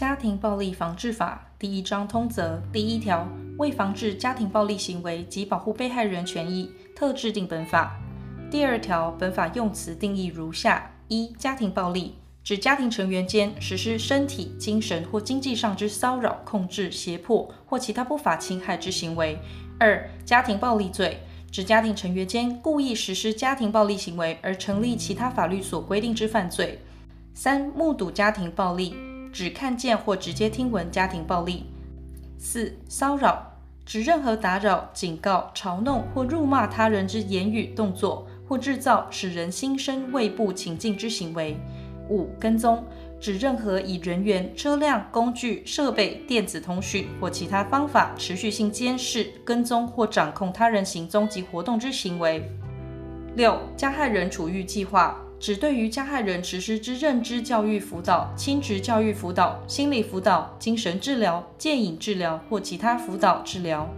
家庭暴力防治法》第一章通则第一条，为防治家庭暴力行为及保护被害人权益，特制定本法。第二条，本法用词定义如下：一、家庭暴力指家庭成员间实施身体、精神或经济上之骚扰、控制、胁迫或其他不法侵害之行为；二、家庭暴力罪指家庭成员间故意实施家庭暴力行为而成立其他法律所规定之犯罪；三、目睹家庭暴力指看见或直接听闻家庭暴力；四、骚扰指任何打扰、警告、嘲弄或辱骂他人之言语、动作。或制造使人心生畏怖情境之行为。五、跟踪指任何以人员、车辆、工具、设备、电子通讯或其他方法持续性监视、跟踪或掌控他人行踪及活动之行为。六、加害人处遇计划指对于加害人实施之认知教育辅导、亲职教育辅导、心理辅导、精神治疗、戒瘾治疗或其他辅导治疗。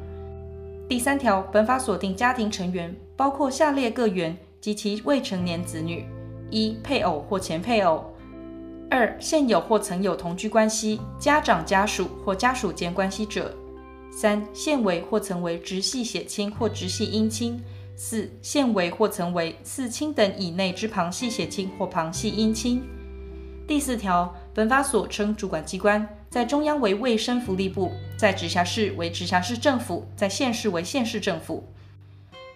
第三条，本法锁定家庭成员，包括下列各员及其未成年子女：一、配偶或前配偶；二、现有或曾有同居关系、家长家属或家属间关系者；三、现为或曾为直系血亲或直系姻亲；四、现为或曾为四亲等以内之旁系血亲或旁系姻亲。第四条，本法所称主管机关。在中央为卫生福利部，在直辖市为直辖市政府，在县市为县市政府。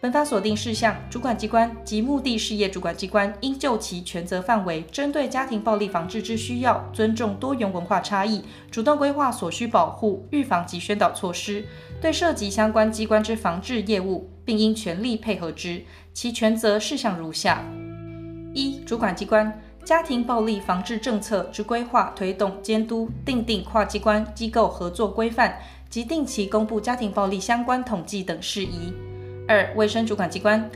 本法所定事项，主管机关及目的事业主管机关应就其权责范围，针对家庭暴力防治之需要，尊重多元文化差异，主动规划所需保护、预防及宣导措施，对涉及相关机关之防治业务，并应全力配合之。其权责事项如下：一、主管机关。家庭暴力防治政策之规划、推动、监督、订定跨机关机构合作规范及定期公布家庭暴力相关统计等事宜。二、卫生主管机关，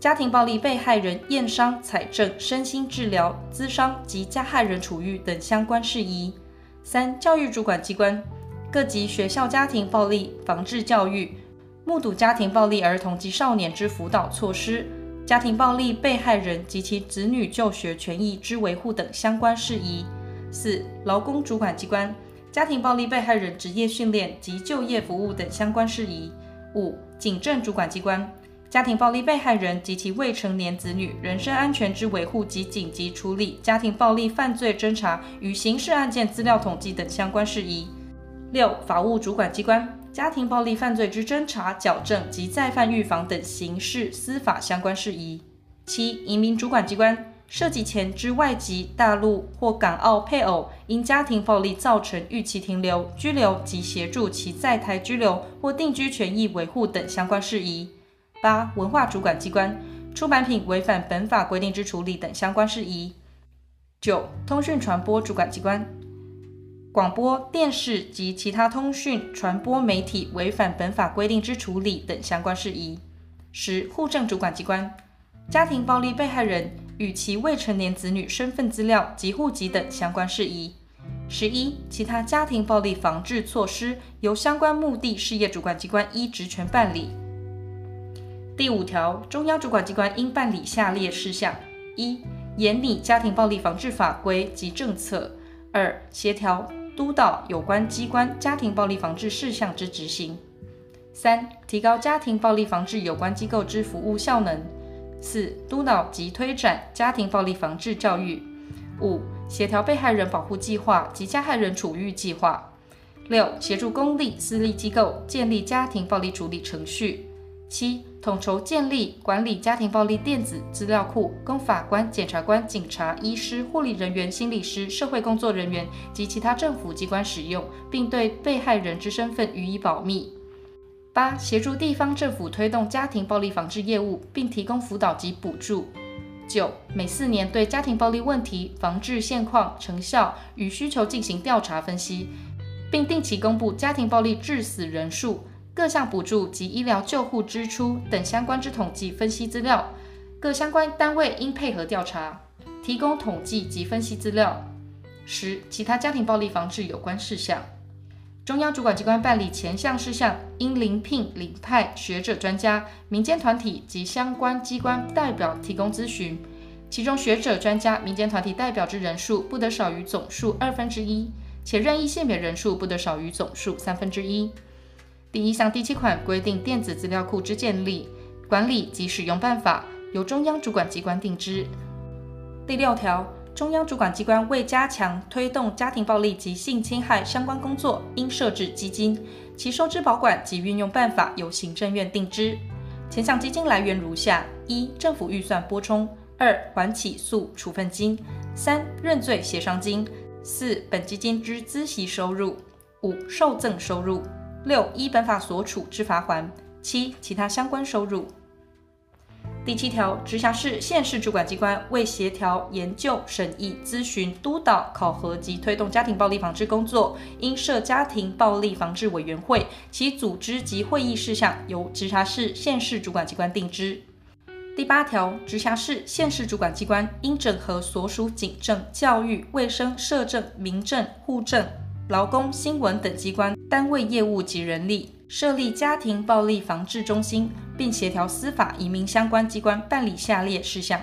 家庭暴力被害人验伤、采证、身心治疗、咨商及加害人处遇等相关事宜。三、教育主管机关，各级学校家庭暴力防治教育，目睹家庭暴力儿童及少年之辅导措施。家庭暴力被害人及其子女就学权益之维护等相关事宜。四、劳工主管机关，家庭暴力被害人职业训练及就业服务等相关事宜。五、警政主管机关，家庭暴力被害人及其未成年子女人身安全之维护及紧急处理家庭暴力犯罪侦查与刑事案件资料统计等相关事宜。六、法务主管机关。家庭暴力犯罪之侦查、矫正及再犯预防等刑事司法相关事宜。七、移民主管机关涉及前之外籍大陆或港澳配偶因家庭暴力造成逾期停留、拘留及协助其在台居留或定居权益维护等相关事宜。八、文化主管机关出版品违反本法规定之处理等相关事宜。九、通讯传播主管机关。广播电视及其他通讯传播媒体违反本法规定之处理等相关事宜。十、户政主管机关，家庭暴力被害人与其未成年子女身份资料及户籍等相关事宜。十一、其他家庭暴力防治措施由相关目的事业主管机关依职权办理。第五条，中央主管机关应办理下列事项：一、研拟家庭暴力防治法规及政策；二、协调。督导有关机关家庭暴力防治事项之执行；三、提高家庭暴力防治有关机构之服务效能；四、督导及推展家庭暴力防治教育；五、协调被害人保护计划及加害人处遇计划；六、协助公立、私立机构建立家庭暴力处理程序；七、统筹建立管理家庭暴力电子资料库，供法官、检察官、警察、医师、护理人员、心理师、社会工作人员及其他政府机关使用，并对被害人之身份予以保密。八、协助地方政府推动家庭暴力防治业务，并提供辅导及补助。九、每四年对家庭暴力问题防治现况、成效与需求进行调查分析，并定期公布家庭暴力致死人数。各项补助及医疗救护支出等相关之统计分析资料，各相关单位应配合调查，提供统计及分析资料。十、其他家庭暴力防治有关事项，中央主管机关办理前项事项，应遴聘领派学者专家、民间团体及相关机关代表提供咨询，其中学者专家、民间团体代表之人数不得少于总数二分之一。且任意限免人数不得少于总数三分之一。第一项第七款规定，电子资料库之建立、管理及使用办法由中央主管机关定之。第六条，中央主管机关为加强推动家庭暴力及性侵害相关工作，应设置基金，其收支保管及运用办法由行政院定之。前项基金来源如下：一、政府预算拨充；二、缓起诉处分金；三、认罪协商金。四、本基金之孳息收入；五、受赠收入；六、依本法所处之罚锾；七、其他相关收入。第七条，直辖市、县市主管机关为协调、研究、审议、咨询、督导、考核及推动家庭暴力防治工作，应设家庭暴力防治委员会，其组织及会议事项由直辖市、县市主管机关定之。第八条，直辖市、县市主管机关应整合所属警政、教育、卫生、社政、民政、户政、劳工、新闻等机关单位业务及人力，设立家庭暴力防治中心，并协调司法、移民相关机关办理下列事项：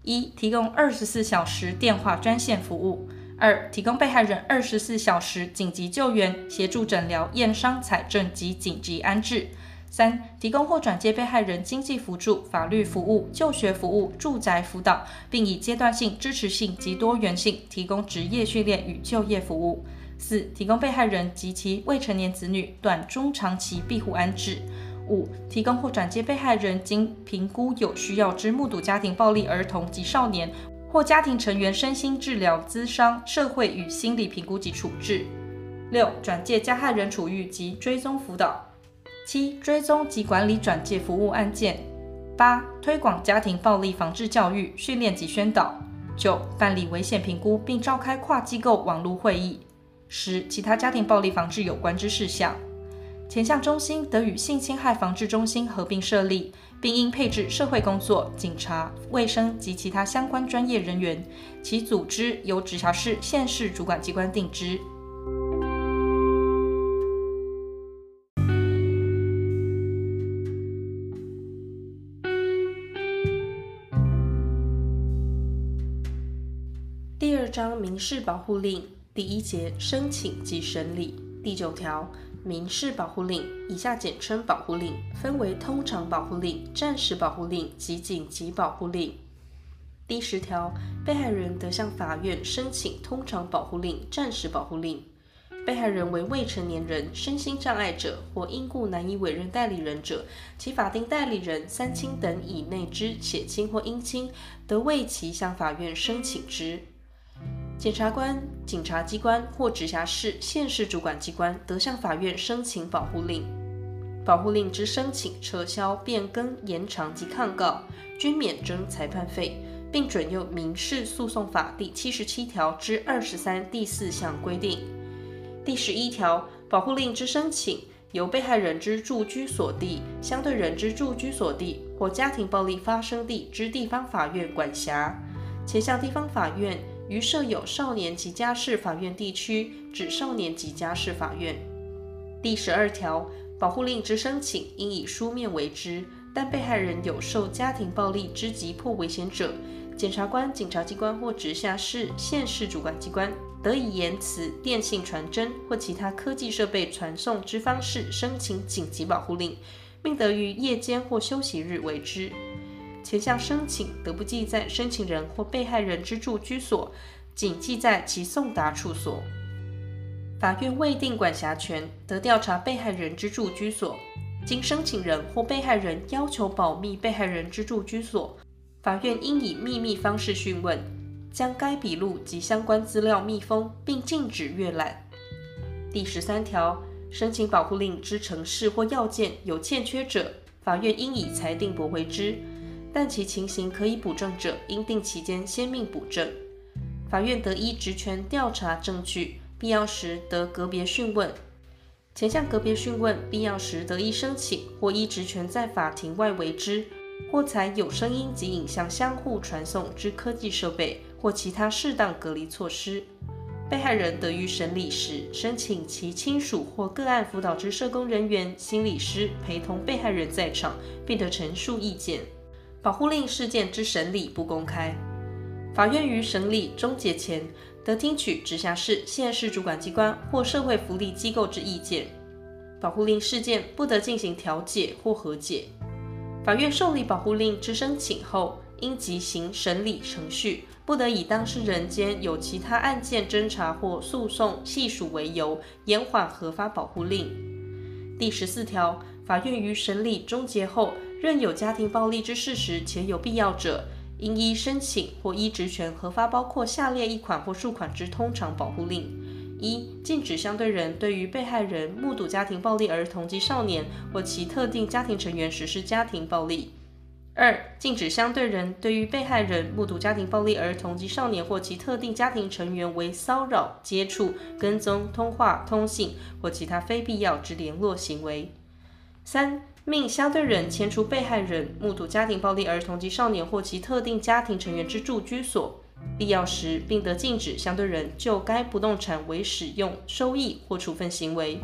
一、提供二十四小时电话专线服务；二、提供被害人二十四小时紧急救援、协助诊疗、验伤、采证及紧急安置。三、提供或转介被害人经济辅助、法律服务、就学服务、住宅辅导，并以阶段性、支持性及多元性提供职业训练与就业服务。四、提供被害人及其未成年子女短、中、长期庇护安置。五、提供或转介被害人经评估有需要之目睹家庭暴力儿童及少年或家庭成员身心治疗、咨商、社会与心理评估及处置。六、转介加害人处遇及追踪辅导。七、追踪及管理转介服务案件；八、推广家庭暴力防治教育、训练及宣导；九、办理危险评估并召开跨机构网络会议；十、其他家庭暴力防治有关之事项。前项中心得与性侵害防治中心合并设立，并应配置社会工作、警察、卫生及其他相关专业人员，其组织由直辖市、县市主管机关定之。第二章民事保护令第一节申请及审理第九条民事保护令（以下简称保护令）分为通常保护令、暂时保护令及紧急保护令。第十条被害人得向法院申请通常保护令、暂时保护令。被害人为未成年人、身心障碍者或因故难以委任代理人者，其法定代理人三亲等以内之血亲或姻亲，得为其向法院申请之。检察官、警察机关或直辖市、县市主管机关得向法院申请保护令。保护令之申请、撤销、变更、延长及抗告，均免征裁判费，并准用民事诉讼法第七十七条之二十三第四项规定。第十一条，保护令之申请，由被害人之住居所地、相对人之住居所地或家庭暴力发生地之地方法院管辖，且向地方法院。于设有少年及家事法院地区，指少年及家事法院。第十二条，保护令之申请应以书面为之，但被害人有受家庭暴力之急迫危险者，检察官、警察机关或直辖市、县市主管机关得以言辞、电信传真或其他科技设备传送之方式申请紧急保护令，并得于夜间或休息日为之。前项申请得不记载申请人或被害人之住居所，仅记载其送达处所。法院未定管辖权，得调查被害人之住居所。经申请人或被害人要求保密被害人之住居所，法院应以秘密方式讯问，将该笔录及相关资料密封，并禁止阅览。第十三条，申请保护令之程式或要件有欠缺者，法院应以裁定驳回之。但其情形可以补正者，应定期间先命补正。法院得依职权调查证据，必要时得个别讯问。前项个别讯问，必要时得依申请或依职权在法庭外为之，或采有声音及影像相互传送之科技设备，或其他适当隔离措施。被害人得于审理时，申请其亲属或个案辅导之社工人员、心理师陪同被害人在场，并得陈述意见。保护令事件之审理不公开，法院于审理终结前得听取直辖市、县市主管机关或社会福利机构之意见。保护令事件不得进行调解或和解。法院受理保护令之申请后，应即行审理程序，不得以当事人间有其他案件侦查或诉讼系属为由，延缓核发保护令。第十四条，法院于审理终结后，任有家庭暴力之事实且有必要者，应依申请或依职权核发包括下列一款或数款之通常保护令：一、禁止相对人对于被害人目睹家庭暴力儿童及少年或其特定家庭成员实施家庭暴力。二、禁止相对人对于被害人目睹家庭暴力儿童及少年或其特定家庭成员为骚扰、接触、跟踪、通话、通信或其他非必要之联络行为。三、命相对人迁出被害人目睹家庭暴力儿童及少年或其特定家庭成员之住居所，必要时并得禁止相对人就该不动产为使用、收益或处分行为。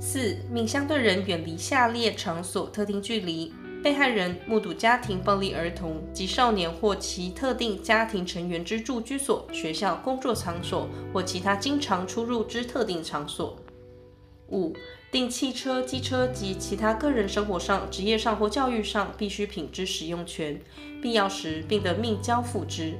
四、命相对人远离下列场所特定距离。被害人目睹家庭暴力儿童及少年或其特定家庭成员之住居所、学校、工作场所或其他经常出入之特定场所。五、定汽车、机车及其他个人生活上、职业上或教育上必需品之使用权，必要时并得命交付之。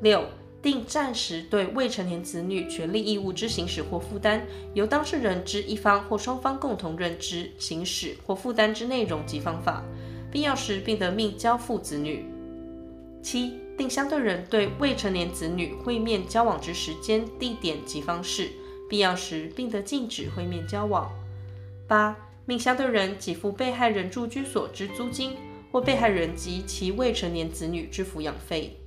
六、定暂时对未成年子女权利义务之行使或负担，由当事人之一方或双方共同认知、行使或负担之内容及方法，必要时并得命交付子女。七、定相对人对未成年子女会面交往之时间、地点及方式，必要时并得禁止会面交往。八、命相对人给付被害人住居所之租金，或被害人及其未成年子女之抚养费。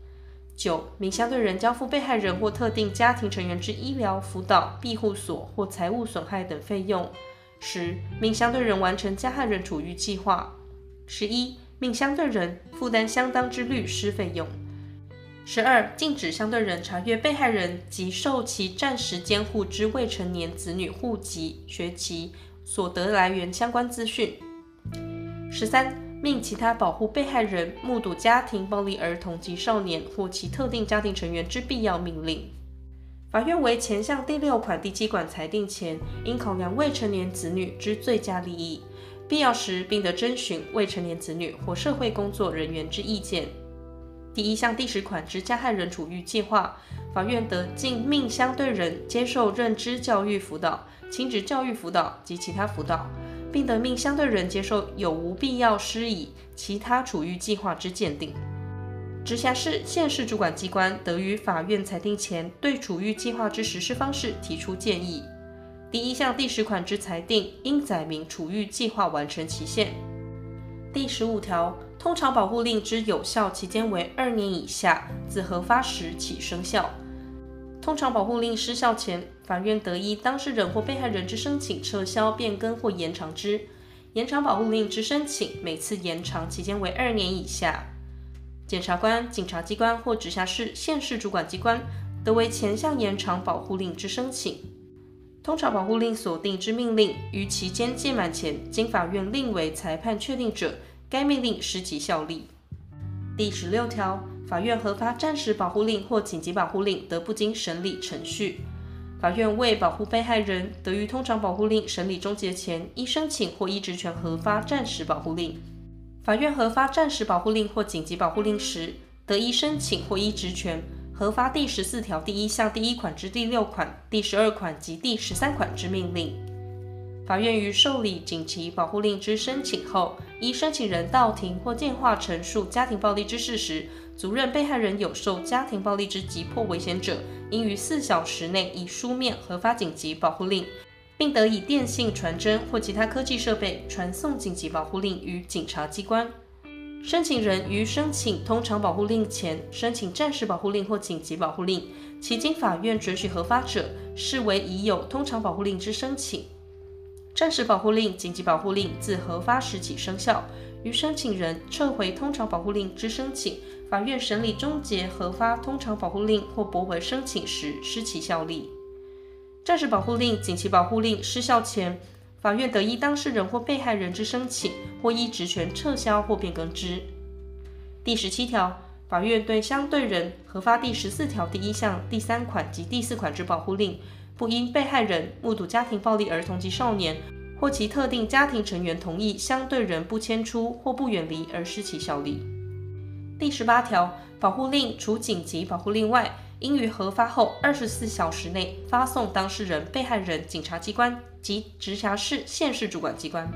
九、命相对人交付被害人或特定家庭成员之医疗、辅导、庇护所或财物损害等费用。十、命相对人完成加害人处遇计划。十一、命相对人负担相当之律师费用。十二、禁止相对人查阅被害人及受其暂时监护之未成年子女户籍、学籍、所得来源相关资讯。十三、命其他保护被害人目睹家庭暴力儿童及少年或其特定家庭成员之必要命令。法院为前项第六款第七款裁定前，应考量未成年子女之最佳利益，必要时并得征询未成年子女或社会工作人员之意见。第一项第十款之加害人处遇计划，法院得径命相对人接受认知教育辅导、亲职教育辅导及其他辅导。并得命相对人接受有无必要施以其他处遇计划之鉴定。直辖市、县市主管机关得于法院裁定前，对处遇计划之实施方式提出建议。第一项第十款之裁定，应载明处遇计划完成期限。第十五条，通常保护令之有效期间为二年以下，自核发时起生效。通常保护令失效前，法院得依当事人或被害人之申请撤销、变更或延长之。延长保护令之申请，每次延长期间为二年以下。检察官、警察机关或直辖市、县市主管机关得为前项延长保护令之申请。通常保护令所定之命令，于期间届满前，经法院令为裁判确定者，该命令失其效力。第十六条。法院核发暂时保护令或紧急保护令，得不经审理程序。法院为保护被害人，得于通常保护令审理终结前，依申请或依职权核发暂时保护令。法院核发暂时保护令或紧急保护令时，得依申请或依职权核发第十四条第一项第一款之第六款、第十二款及第十三款之命令。法院于受理紧急保护令之申请后，依申请人到庭或电话陈述家庭暴力之事实，足认被害人有受家庭暴力之急迫危险者，应于四小时内以书面核发紧急保护令，并得以电信传真或其他科技设备传送紧急保护令于警察机关。申请人于申请通常保护令前，申请暂时保护令或紧急保护令，其经法院准许核发者，视为已有通常保护令之申请。暂时保护令、紧急保护令自核发时起生效。于申请人撤回通常保护令之申请，法院审理终结核发通常保护令或驳回申请时，失其效力。暂时保护令、紧急保护令失效前，法院得依当事人或被害人之申请，或依职权撤销或变更之。第十七条，法院对相对人核发第十四条第一项第三款及第四款之保护令，不因被害人目睹家庭暴力儿童及少年，或其特定家庭成员同意相对人不迁出或不远离而失其效力。第十八条，保护令除紧急保护令外，应于核发后二十四小时内发送当事人、被害人、警察机关及直辖市、县市主管机关。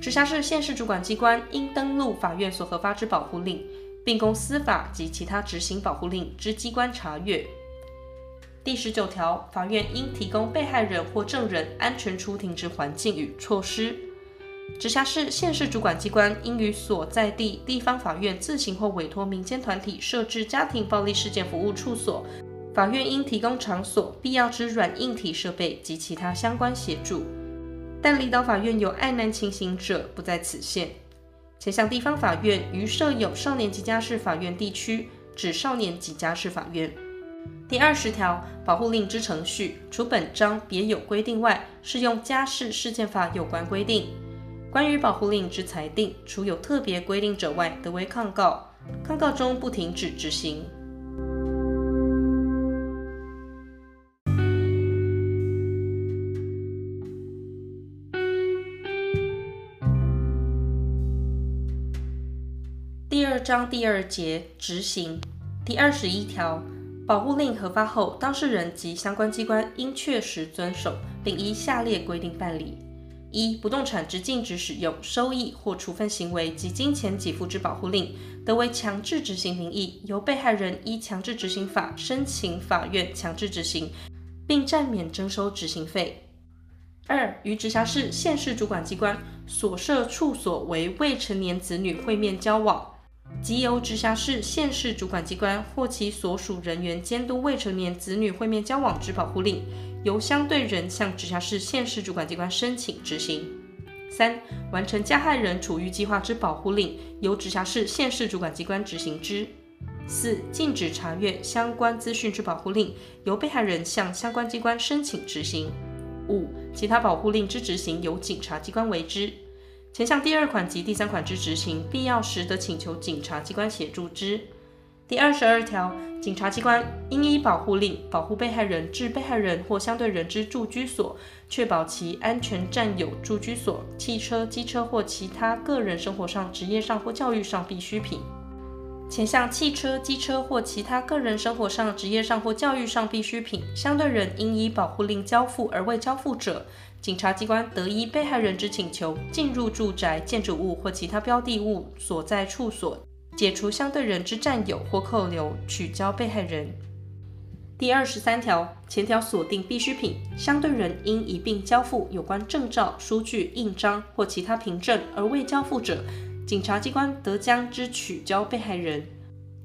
直辖市、县市主管机关应登录法院所核发之保护令，并供司法及其他执行保护令之机关查阅。第十九条，法院应提供被害人或证人安全出庭之环境与措施。直辖市、县市主管机关应于所在地地方法院自行或委托民间团体设置家庭暴力事件服务处所。法院应提供场所、必要之软硬体设备及其他相关协助。但离岛法院有爱难情形者，不在此限。前项地方法院于设有少年及家事法院地区，指少年及家事法院。第二十条，保护令之程序，除本章别有规定外，适用家事事件法有关规定。关于保护令之裁定，除有特别规定者外，得为抗告。抗告中不停止执行。第二章第二节执行第二十一条，保护令核发后，当事人及相关机关应确实遵守，并依下列规定办理。一、不动产之禁止使用、收益或处分行为及金钱给付之保护令，得为强制执行名义，由被害人依强制执行法申请法院强制执行，并暂免征收执行费。二、于直辖市、县市主管机关所设处所为未成年子女会面交往，即由直辖市、县市主管机关或其所属人员监督未成年子女会面交往之保护令。由相对人向直辖市、县市主管机关申请执行。三、完成加害人处遇计划之保护令，由直辖市、县市主管机关执行之。四、禁止查阅相关资讯之保护令，由被害人向相关机关申请执行。五、其他保护令之执行，由警察机关为之。前项第二款及第三款之执行，必要时得请求警察机关协助之。第二十二条，警察机关应依保护令保护被害人至被害人或相对人之住居所，确保其安全占有住居所、汽车、机车或其他个人生活上、职业上或教育上必需品。前项汽车、机车或其他个人生活上、职业上或教育上必需品，相对人应依保护令交付而未交付者，警察机关得依被害人之请求进入住宅、建筑物或其他标的物所在处所。解除相对人之占有或扣留，取交被害人。第二十三条，前条所定必需品，相对人应一并交付有关证照、书据、印章或其他凭证，而未交付者，警察机关得将之取交被害人。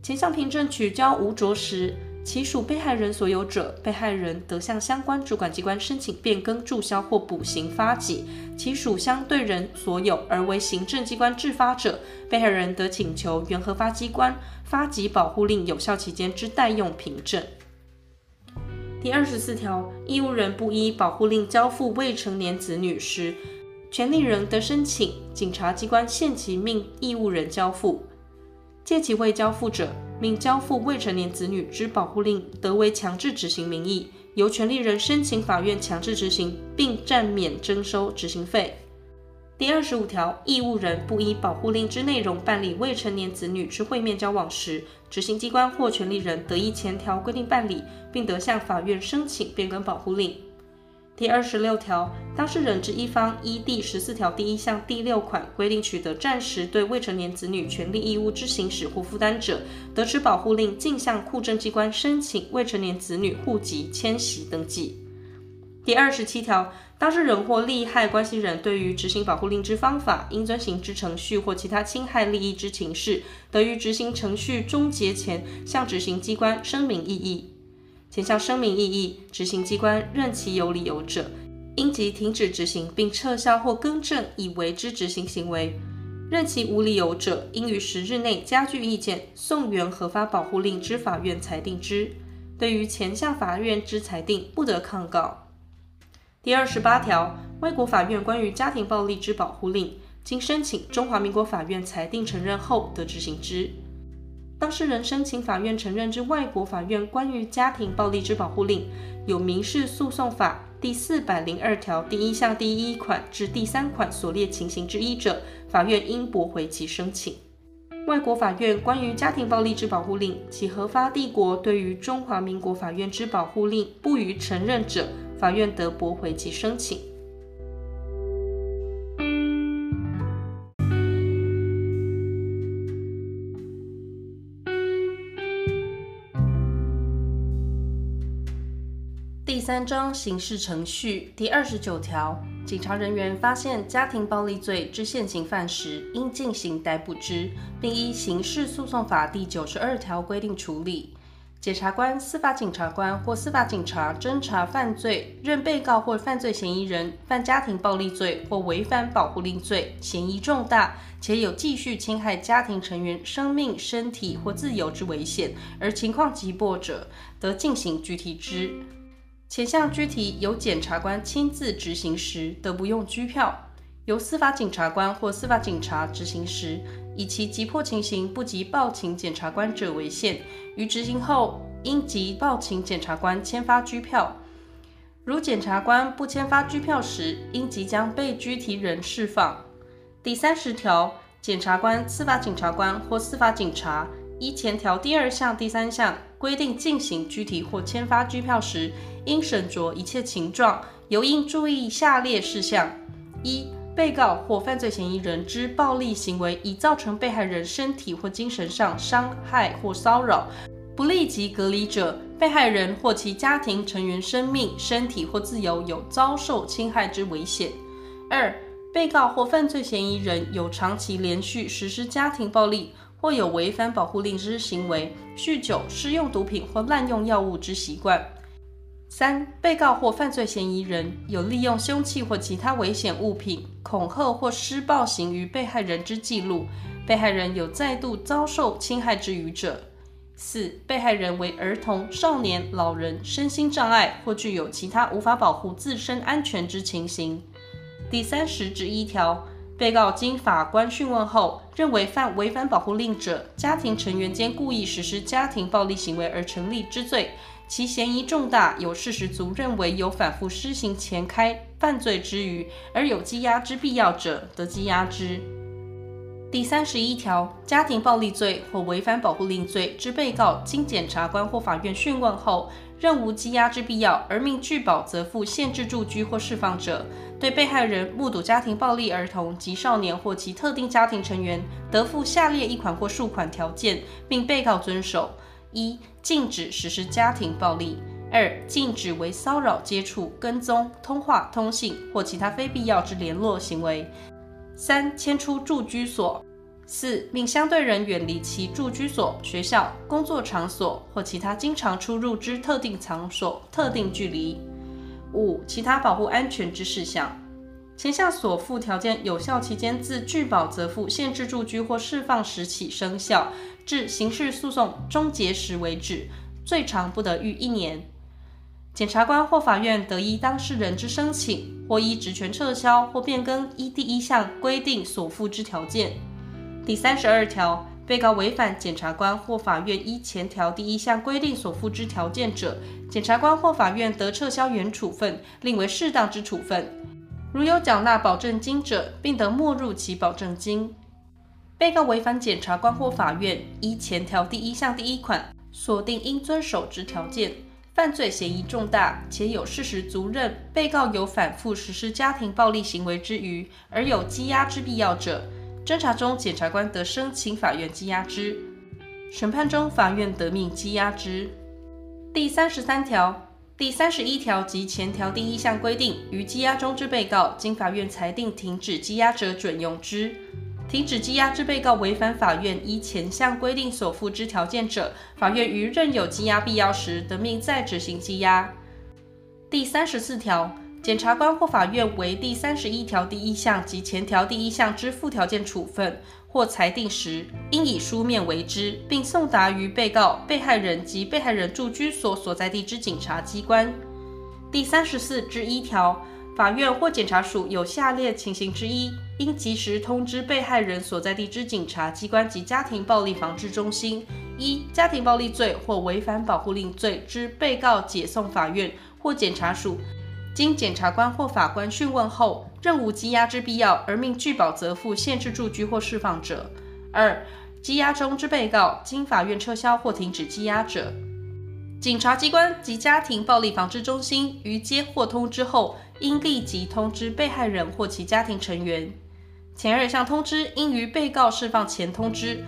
前项凭证取交无着实，其属被害人所有者，被害人得向相关主管机关申请变更、注销或补行发给；其属相对人所有而为行政机关制发者，被害人得请求原核发机关发给保护令有效期间之待用凭证。第二十四条，义务人不依保护令交付未成年子女时，权利人得申请警察机关限期命义务人交付，届期未交付者。命交付未成年子女之保护令，得为强制执行名义，由权利人申请法院强制执行，并暂免征收执行费。第二十五条，义务人不依保护令之内容办理未成年子女之会面交往时，执行机关或权利人得以前条规定办理，并得向法院申请变更保护令。第二十六条，当事人之一方依第十四条第一项第六款规定取得暂时对未成年子女权利义务之行使或负担者，得持保护令径向户政机关申请未成年子女户籍迁徙登记。第二十七条，当事人或利害关系人对于执行保护令之方法、应遵行之程序或其他侵害利益之情事，得于执行程序终结前向执行机关声明异议。前项声明异议，执行机关任其有理由者，应即停止执行，并撤销或更正已为之执行行为；任其无理由者，应于十日内加具意见，送原核发保护令之法院裁定之。对于前项法院之裁定，不得抗告。第二十八条，外国法院关于家庭暴力之保护令，经申请中华民国法院裁定承认后，得执行之。当事人申请法院承认之外国法院关于家庭暴力之保护令，有民事诉讼法第四百零二条第一项第一款至第三款所列情形之一者，法院应驳回其申请。外国法院关于家庭暴力之保护令，其核发地国对于中华民国法院之保护令不予承认者，法院得驳回其申请。三章刑事程序第二十九条，警察人员发现家庭暴力罪之现行犯时，应进行逮捕之，并依刑事诉讼法第九十二条规定处理。检察官、司法警察官或司法警察侦查犯罪，认被告或犯罪嫌疑人犯家庭暴力罪或违反保护令罪，嫌疑重大，且有继续侵害家庭成员生命、身体或自由之危险，而情况急迫者，得进行拘提之。前项拘提由检察官亲自执行时，得不用拘票；由司法警察官或司法警察执行时，以其急迫情形不及报请检察官者为限。于执行后，应即报请检察官签发拘票。如检察官不签发拘票时，应即将被拘提人释放。第三十条，检察官、司法警察官或司法警察依前条第二项、第三项规定进行拘提或签发拘票时，应审酌一切情状，尤应注意下列事项：一、被告或犯罪嫌疑人之暴力行为已造成被害人身体或精神上伤害或骚扰，不立即隔离者，被害人或其家庭成员生命、身体或自由有遭受侵害之危险；二、被告或犯罪嫌疑人有长期连续实施家庭暴力，或有违反保护令之行为，酗酒、施用毒品或滥用药物之习惯。三、被告或犯罪嫌疑人有利用凶器或其他危险物品恐吓或施暴行于被害人之记录，被害人有再度遭受侵害之余者；四、被害人为儿童、少年、老人、身心障碍或具有其他无法保护自身安全之情形。第三十之一条，被告经法官讯问后，认为犯违反保护令者，家庭成员间故意实施家庭暴力行为而成立之罪。其嫌疑重大，有事实足认为有反复施行前开犯罪之余，而有羁押之必要者，得羁押之。第三十一条，家庭暴力罪或违反保护令罪之被告，经检察官或法院讯问后，认无羁押之必要，而命具保则付限制住居或释放者，对被害人目睹家庭暴力儿童及少年或其特定家庭成员，得负下列一款或数款条件，并被告遵守。一、禁止实施家庭暴力；二、禁止为骚扰、接触、跟踪、通话、通信或其他非必要之联络行为；三、迁出住居所；四、命相对人远离其住居所、学校、工作场所或其他经常出入之特定场所特定距离；五、其他保护安全之事项。前项所附条件有效期间自具保责付限制住居或释放时起生效。至刑事诉讼终结时为止，最长不得逾一年。检察官或法院得依当事人之申请，或依职权撤销或变更依第一项规定所附之条件。第三十二条，被告违反检察官或法院依前条第一项规定所附之条件者，检察官或法院得撤销原处分，另为适当之处分。如有缴纳保证金者，并得没入其保证金。被告违反检察官或法院依前条第一项第一款所定应遵守之条件，犯罪嫌疑重大，且有事实足认被告有反复实施家庭暴力行为之余，而有羁押之必要者，侦查中检察官得申请法院羁押之，审判中法院得命羁押之。第三十三条、第三十一条及前条第一项规定，于羁押中之被告，经法院裁定停止羁押者，准用之。停止羁押之被告违反法院依前项规定所附之条件者，法院于任有羁押必要时，得命再执行羁押。第三十四条，检察官或法院为第三十一条第一项及前条第一项之附条件处分或裁定时，应以书面为之，并送达于被告、被害人及被害人住居所所在地之警察机关。第三十四之一条。法院或检察署有下列情形之一，应及时通知被害人所在地之警察机关及家庭暴力防治中心，一家庭暴力罪或违反保护令罪之被告解送法院或检察署，经检察官或法官讯问后，认无羁押之必要而命具保责付限制住居或释放者；二、羁押中之被告经法院撤销或停止羁押者。警察机关及家庭暴力防治中心于接获通知后，应立即通知被害人或其家庭成员。前二项通知应于被告释放前通知，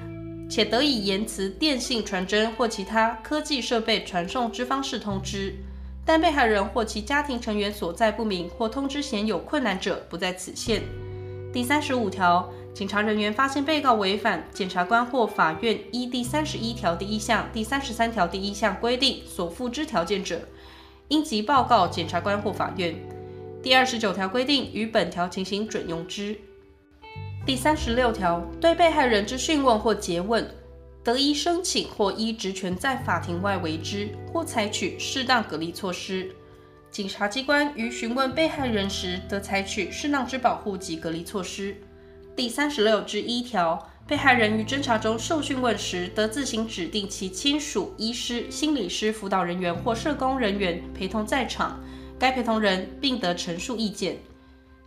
且得以言辞、电信传真或其他科技设备传送之方式通知。但被害人或其家庭成员所在不明或通知显有困难者，不在此限。第三十五条。警察人员发现被告违反检察官或法院依第三十一条第一项、第三十三条第一项规定所附之条件者，应即报告检察官或法院。第二十九条规定与本条情形准用之。第三十六条，对被害人之讯问或诘问，得依申请或依职权在法庭外为之，或采取适当隔离措施。警察机关于询问被害人时，得采取适当之保护及隔离措施。第三十六之一条，被害人于侦查中受讯问时，得自行指定其亲属、医师、心理师、辅导人员或社工人员陪同在场，该陪同人并得陈述意见。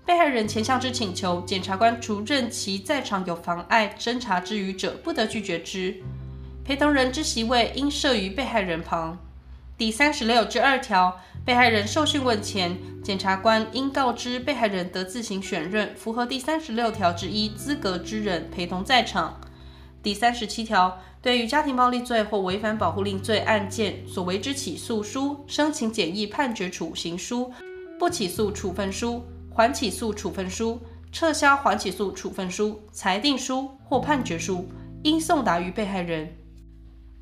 被害人前项之请求，检察官除认其在场有妨碍侦查之余者，不得拒绝之。陪同人之席位应设于被害人旁。第三十六之二条。被害人受讯问前，检察官应告知被害人得自行选任符合第三十六条之一资格之人陪同在场。第三十七条，对于家庭暴力罪或违反保护令罪案件所为之起诉书、申请简易判决处刑书、不起诉处分书、缓起诉处分书、撤销缓起诉处分书、裁定书或判决书，应送达于被害人。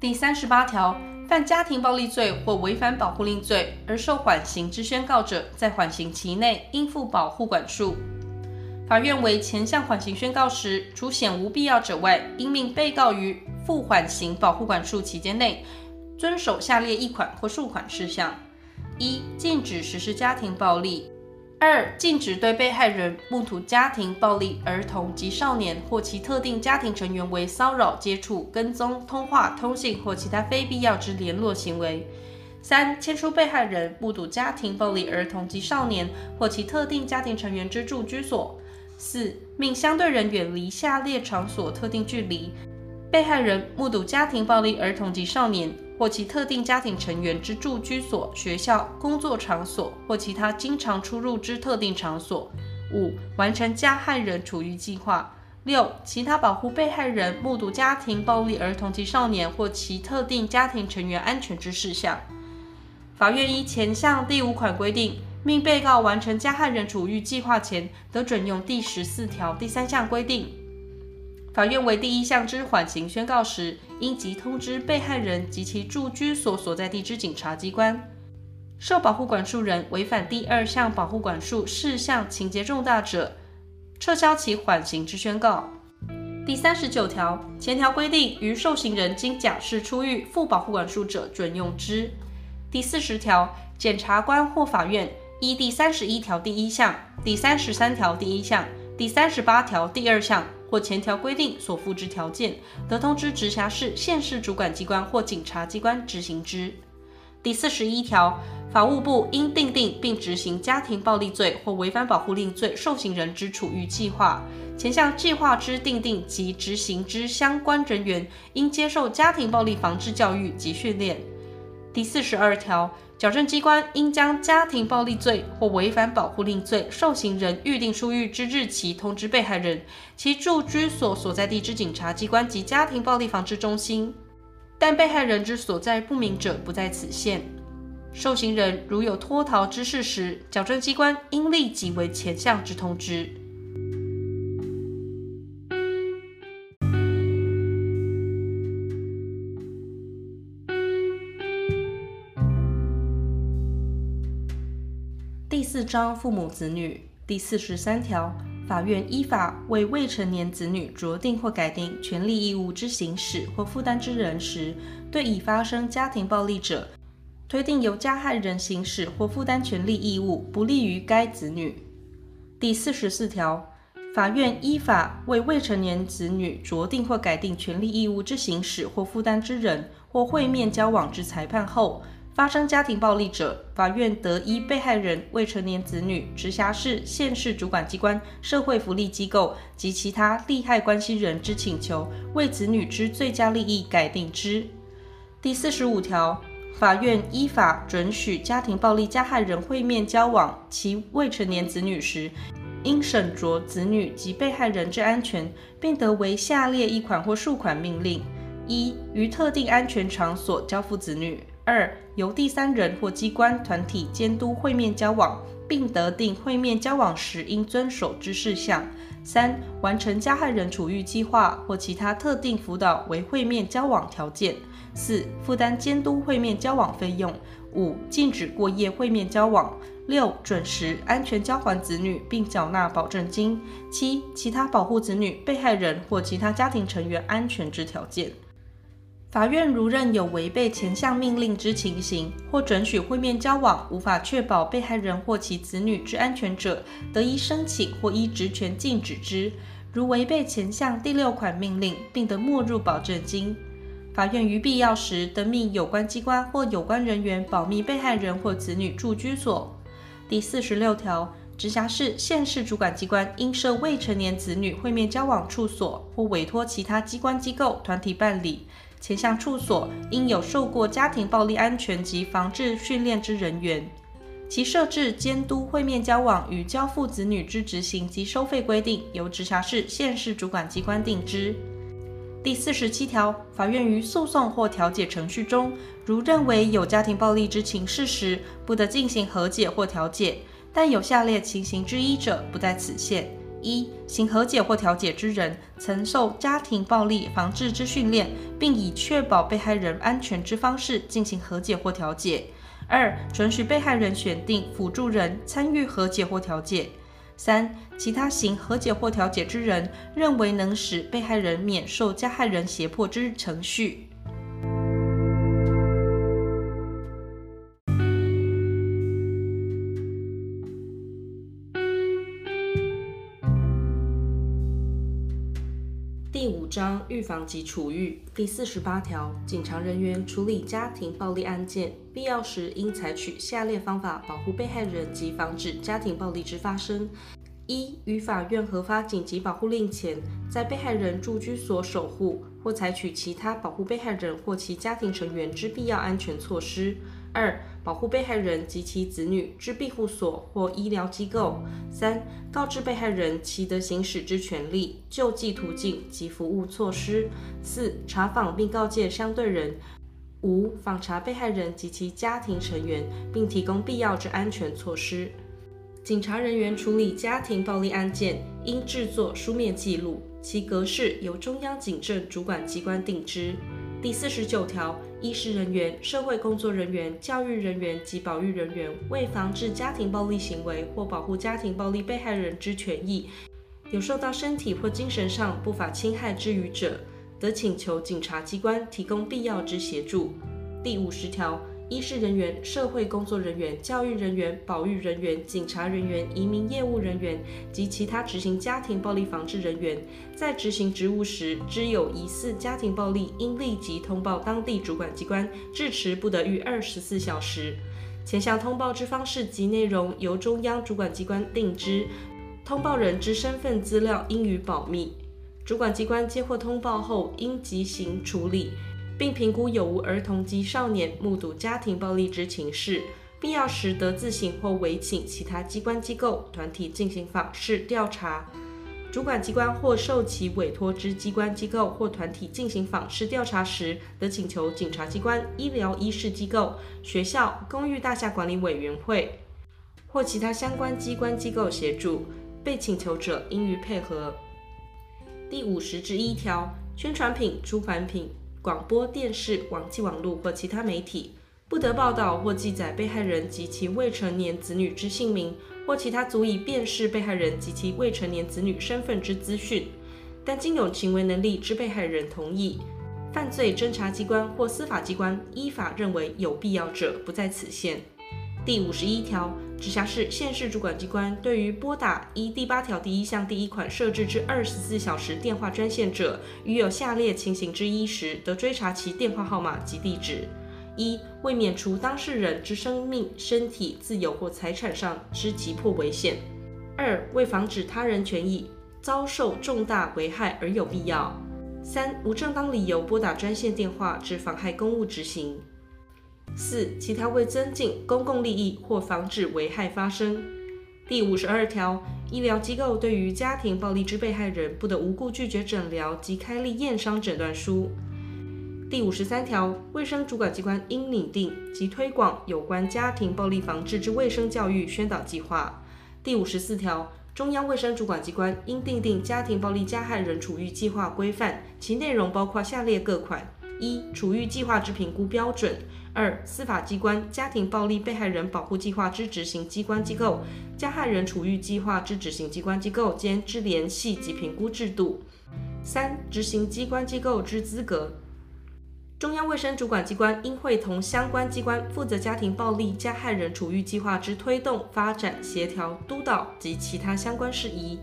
第三十八条。犯家庭暴力罪或违反保护令罪而受缓刑之宣告者，在缓刑期内应负保护管束。法院为前项缓刑宣告时，除显无必要者外，应命被告于负缓刑保护管束期间内，遵守下列一款或数款事项：一、禁止实施家庭暴力。二、禁止对被害人目睹家庭暴力儿童及少年或其特定家庭成员为骚扰、接触、跟踪、通话、通信或其他非必要之联络行为。三、迁出被害人目睹家庭暴力儿童及少年或其特定家庭成员之住居所。四、命相对人远离下列场所特定距离。被害人目睹家庭暴力儿童及少年。或其特定家庭成员之住居所、学校、工作场所或其他经常出入之特定场所。五、完成加害人处遇计划。六、其他保护被害人目睹家庭暴力儿童及少年或其特定家庭成员安全之事项。法院依前项第五款规定，命被告完成加害人处遇计划前，得准用第十四条第三项规定。法院为第一项之缓刑宣告时，应即通知被害人及其住居所所在地之警察机关。受保护管束人违反第二项保护管束事项情节重大者，撤销其缓刑之宣告。第三十九条前条规定，于受刑人经假释出狱负保护管束者，准用之。第四十条检察官或法院依第三十一条第一项、第三十三条第一项、第三十八条第二项。或前条规定所附之条件，得通知直辖市、县市主管机关或警察机关执行之。第四十一条，法务部应订定并执行家庭暴力罪或违反保护令罪受刑人之处遇计划。前项计划之订定及执行之相关人员，应接受家庭暴力防治教育及训练。第四十二条。矫正机关应将家庭暴力罪或违反保护令罪受刑人预定出狱之日期通知被害人，其住居所所在地之警察机关及家庭暴力防治中心，但被害人之所在不明者不在此限。受刑人如有脱逃之事时，矫正机关应立即为前项之通知。四章父母子女第四十三条，法院依法为未成年子女酌定或改定权利义务之行使或负担之人时，对已发生家庭暴力者，推定由加害人行使或负担权利义务不利于该子女。第四十四条，法院依法为未成年子女酌定或改定权利义务之行使或负担之人，或会面交往之裁判后，发生家庭暴力者，法院得依被害人未成年子女、直辖市、县市主管机关、社会福利机构及其他利害关系人之请求，为子女之最佳利益改定之。第四十五条，法院依法准许家庭暴力加害人会面交往其未成年子女时，应审酌子女及被害人之安全，并得为下列一款或数款命令：一、于特定安全场所交付子女；二、由第三人或机关团体监督会面交往，并得定会面交往时应遵守之事项；三、完成加害人处遇计划或其他特定辅导为会面交往条件；四、负担监督会面交往费用；五、禁止过夜会面交往。六、准时安全交还子女，并缴纳保证金。七、其他保护子女、被害人或其他家庭成员安全之条件。法院如认有违背前项命令之情形，或准许会面交往无法确保被害人或其子女之安全者，得以申请或依职权禁止之。如违背前项第六款命令，并得没入保证金。法院于必要时，得命有关机关或有关人员保密被害人或子女住居所。第四十六条，直辖市、县市主管机关应设未成年子女会面交往处所，或委托其他机关机构团体办理。前项处所应有受过家庭暴力安全及防治训练之人员。其设置、监督会面交往与交付子女之执行及收费规定，由直辖市、县市主管机关定之。第四十七条，法院于诉讼或调解程序中，如认为有家庭暴力之情事时，不得进行和解或调解，但有下列情形之一者，不在此限：一、行和解或调解之人曾受家庭暴力防治之训练，并以确保被害人安全之方式进行和解或调解；二、准许被害人选定辅助人参与和解或调解。三、其他行和解或调解之人认为能使被害人免受加害人胁迫之程序。章预防及处遇第四十八条，警察人员处理家庭暴力案件，必要时应采取下列方法保护被害人及防止家庭暴力之发生：一、于法院核发紧急保护令前，在被害人住居所守护或采取其他保护被害人或其家庭成员之必要安全措施。二、保护被害人及其子女之庇护所或医疗机构。三、告知被害人其得行使之权利、救济途径及服务措施。四、查访并告诫相对人。五、访查被害人及其家庭成员，并提供必要之安全措施。警察人员处理家庭暴力案件，应制作书面记录，其格式由中央警政主管机关定之。第四十九条，医师人员、社会工作人员、教育人员及保育人员为防治家庭暴力行为或保护家庭暴力被害人之权益，有受到身体或精神上不法侵害之余者，得请求警察机关提供必要之协助。第五十条。医事人员、社会工作人员、教育人员、保育人员、警察人员、移民业务人员及其他执行家庭暴力防治人员，在执行职务时，知有疑似家庭暴力，应立即通报当地主管机关，至迟不得逾二十四小时。前项通报之方式及内容由中央主管机关定之，通报人之身份资料应予保密。主管机关接获通报后，应即行处理。并评估有无儿童及少年目睹家庭暴力之情事，必要时得自行或委请其他机关机构团体进行访视调查。主管机关或受其委托之机关机构或团体进行访视调查时，得请求警察机关、医疗医事机构、学校、公寓大厦管理委员会或其他相关机关机构协助。被请求者应予配合。第五十之一条，宣传品、出版品。广播电视、网际网络或其他媒体不得报道或记载被害人及其未成年子女之姓名或其他足以辨识被害人及其未成年子女身份之资讯，但经有行为能力之被害人同意，犯罪侦查机关或司法机关依法认为有必要者，不在此限。第五十一条，直辖市、县市主管机关对于拨打依第八条第一项第一款设置之二十四小时电话专线者，于有下列情形之一时，得追查其电话号码及地址：一、为免除当事人之生命、身体、自由或财产上之急迫危险；二、为防止他人权益遭受重大危害而有必要；三、无正当理由拨打专线电话之妨害公务执行。四、其他为增进公共利益或防止危害发生。第五十二条，医疗机构对于家庭暴力之被害人，不得无故拒绝诊疗及开立验伤诊断书。第五十三条，卫生主管机关应拟定及推广有关家庭暴力防治之卫生教育宣导计划。第五十四条，中央卫生主管机关应订定家庭暴力加害人处遇计划规范，其内容包括下列各款：一、处遇计划之评估标准。二、司法机关家庭暴力被害人保护计划之执行机关机构、加害人处遇计划之执行机关机构间之联系及评估制度。三、执行机关机构之资格。中央卫生主管机关应会同相关机关负责家庭暴力加害人处遇计划之推动、发展、协调、督导及其他相关事宜。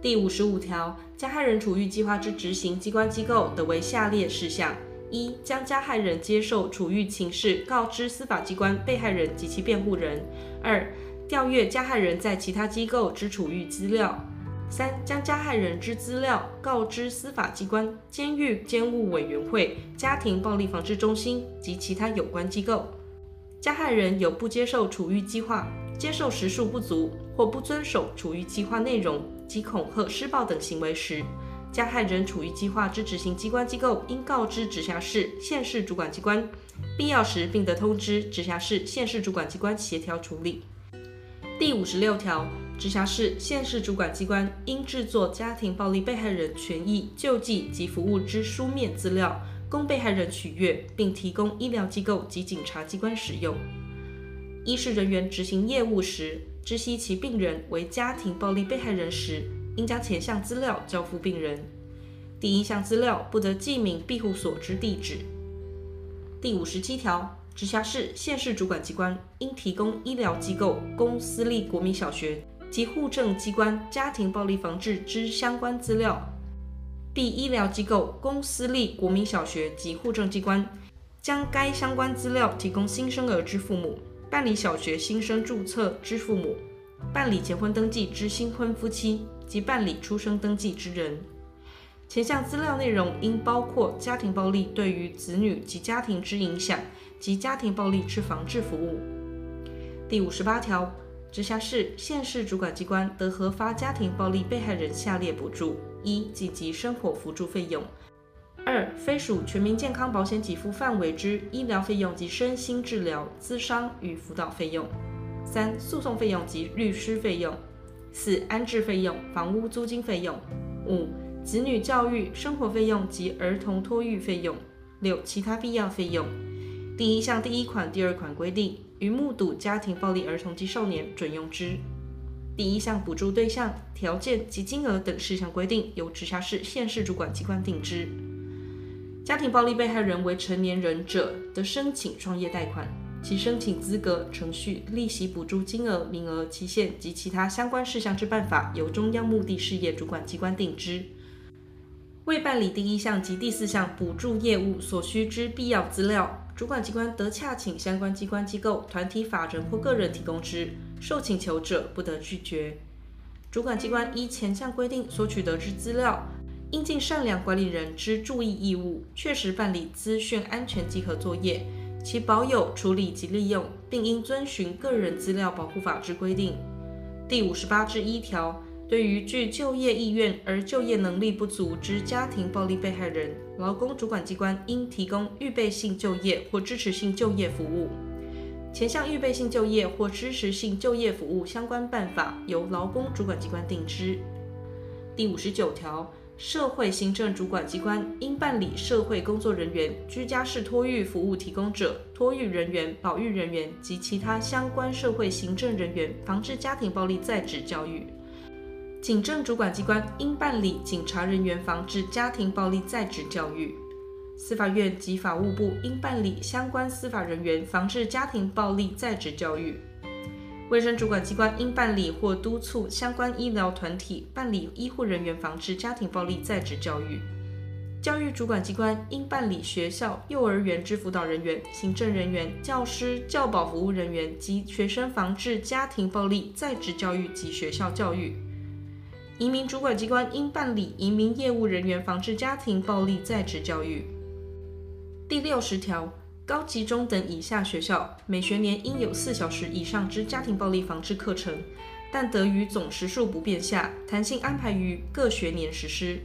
第五十五条，加害人处遇计划之执行机关机构得为下列事项。一、将加害人接受处遇情事告知司法机关被害人及其辩护人；二、调阅加害人在其他机构之处遇资料；三、将加害人之资料告知司法机关、监狱监务委员会、家庭暴力防治中心及其他有关机构。加害人有不接受处遇计划、接受时数不足或不遵守处遇计划内容及恐吓、施暴等行为时，加害人处于计划之执行机关机构应告知直辖市、县市主管机关，必要时并得通知直辖市、县市主管机关协调处理。第五十六条，直辖市、县市主管机关应制作家庭暴力被害人权益救济及服务之书面资料，供被害人取阅，并提供医疗机构及警察机关使用。医事人员执行业务时，知悉其病人为家庭暴力被害人时，应将前项资料交付病人。第一项资料不得记明庇护所之地址。第五十七条，直辖市、县市主管机关应提供医疗机构、公私立国民小学及户政机关家庭暴力防治之相关资料。第医疗机构、公私立国民小学及户政机关将该相关资料提供新生儿之父母、办理小学新生注册之父母、办理结婚登记之新婚夫妻。及办理出生登记之人，前项资料内容应包括家庭暴力对于子女及家庭之影响及家庭暴力之防治服务。第五十八条，直辖市、县市主管机关得核发家庭暴力被害人下列补助：一、紧急生活辅助费用；二、非属全民健康保险给付范围之医疗费用及身心治疗、咨商与辅导费用；三、诉讼费用及律师费用。四、安置费用、房屋租金费用；五、子女教育、生活费用及儿童托育费用；六、其他必要费用。第一项第一款、第二款规定，于目睹家庭暴力儿童及少年准用之。第一项补助对象、条件及金额等事项规定，由直辖市、县市主管机关定之。家庭暴力被害人为成年人者，得申请创业贷款。其申请资格、程序、利息补助金额、名额、期限及其他相关事项之办法，由中央目的事业主管机关定之。为办理第一项及第四项补助业务所需之必要资料，主管机关得洽请相关机关、机构、团体、法人或个人提供之，受请求者不得拒绝。主管机关依前项规定所取得之资料，应尽善良管理人之注意义务，确实办理资讯安全稽核作业。其保有、处理及利用，并应遵循个人资料保护法之规定。第五十八之一条，对于具就业意愿而就业能力不足之家庭暴力被害人，劳工主管机关应提供预备性就业或支持性就业服务。前项预备性就业或支持性就业服务相关办法，由劳工主管机关定之。第五十九条。社会行政主管机关应办理社会工作人员、居家式托育服务提供者、托育人员、保育人员及其他相关社会行政人员防治家庭暴力在职教育。警政主管机关应办理警察人员防治家庭暴力在职教育。司法院及法务部应办理相关司法人员防治家庭暴力在职教育。卫生主管机关应办理或督促相关医疗团体办理医护人员防治家庭暴力在职教育。教育主管机关应办理学校、幼儿园之辅导人员、行政人员、教师、教保服务人员及学生防治家庭暴力在职教育及学校教育。移民主管机关应办理移民业务人员防治家庭暴力在职教育。第六十条。高级中等以下学校每学年应有四小时以上之家庭暴力防治课程，但得于总时数不变下，弹性安排于各学年实施。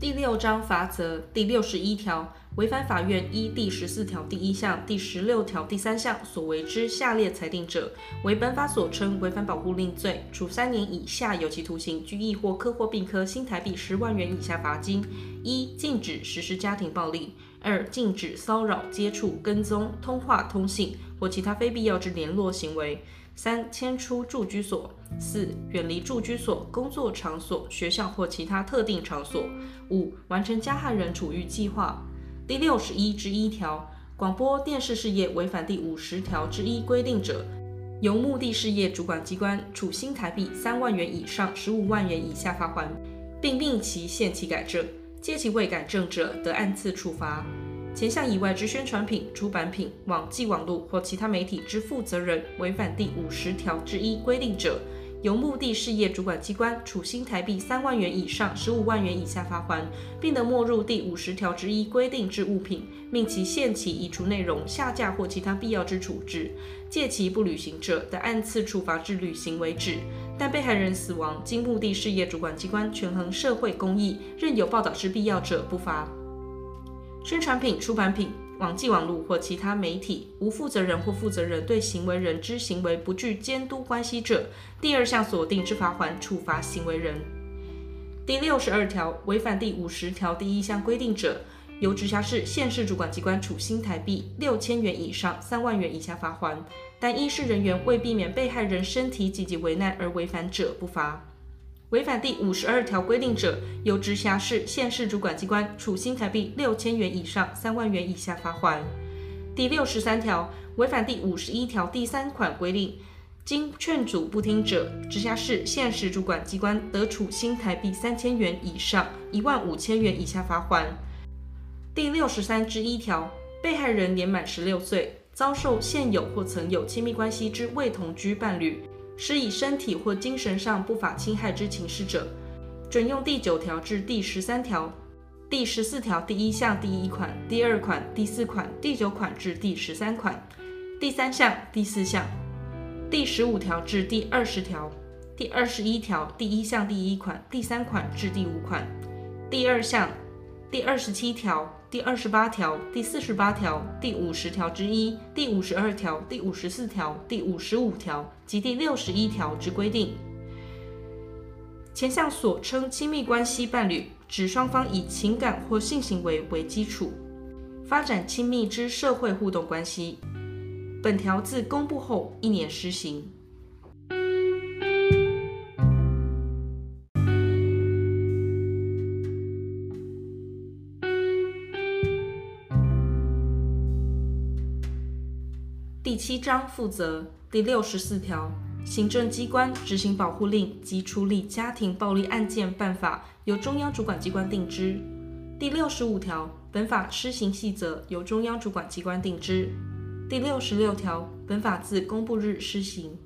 第六章罚则第六十一条。违反法院依第十四条第一项、第十六条第三项所为之下列裁定者，为本法所称违反保护令罪，处三年以下有期徒刑、拘役或科或并科新台币十万元以下罚金：一、禁止实施家庭暴力；二、禁止骚扰、接触、跟踪、通话、通信或其他非必要之联络行为；三、迁出住居所；四、远离住居所、工作场所、学校或其他特定场所；五、完成加害人处遇计划。第六十一之一条，广播电视事业违反第五十条之一规定者，由目的事业主管机关处新台币三万元以上十五万元以下罚锾，并命其限期改正，届期未改正者，得按次处罚。前项以外之宣传品、出版品、网际网络或其他媒体之负责人违反第五十条之一规定者，由目的事业主管机关处新台币三万元以上十五万元以下罚锾，并得没入第五十条之一规定之物品，命其限期移除内容、下架或其他必要之处置。借其不履行者，得按次处罚至履行为止。但被害人死亡，经目的事业主管机关权衡社会公益，任有报道之必要者，不罚。宣传品、出版品。网际网路或其他媒体无负责人或负责人对行为人之行为不具监督关系者，第二项锁定之罚锾处罚行为人。第六十二条违反第五十条第一项规定者，由直辖市、县市主管机关处新台币六千元以上三万元以下罚锾，但医事人员为避免被害人身体紧急危难而违反者，不罚。违反第五十二条规定者，由直辖市、县市主管机关处新台币六千元以上三万元以下罚锾。第六十三条违反第五十一条第三款规定，经劝阻不听者，直辖市、县市主管机关得处新台币三千元以上一万五千元以下罚锾。第六十三之一条，被害人年满十六岁，遭受现有或曾有亲密关系之未同居伴侣。施以身体或精神上不法侵害之情事者，准用第九条至第十三条、第十四条第一项第一款、第二款、第四款、第九款至第十三款、第三项、第四项、第十五条至第二十条、第二十一条第一项第一款、第三款至第五款、第二项、第二十七条。第二十八条、第四十八条、第五十条之一、第五十二条、第五十四条、第五十五条及第六十一条之规定。前项所称亲密关系伴侣，指双方以情感或性行为为基础，发展亲密之社会互动关系。本条自公布后一年施行。七章负责第六十四条，行政机关执行保护令及处理家庭暴力案件办法由中央主管机关定之。第六十五条，本法施行细则由中央主管机关定之。第六十六条，本法自公布日施行。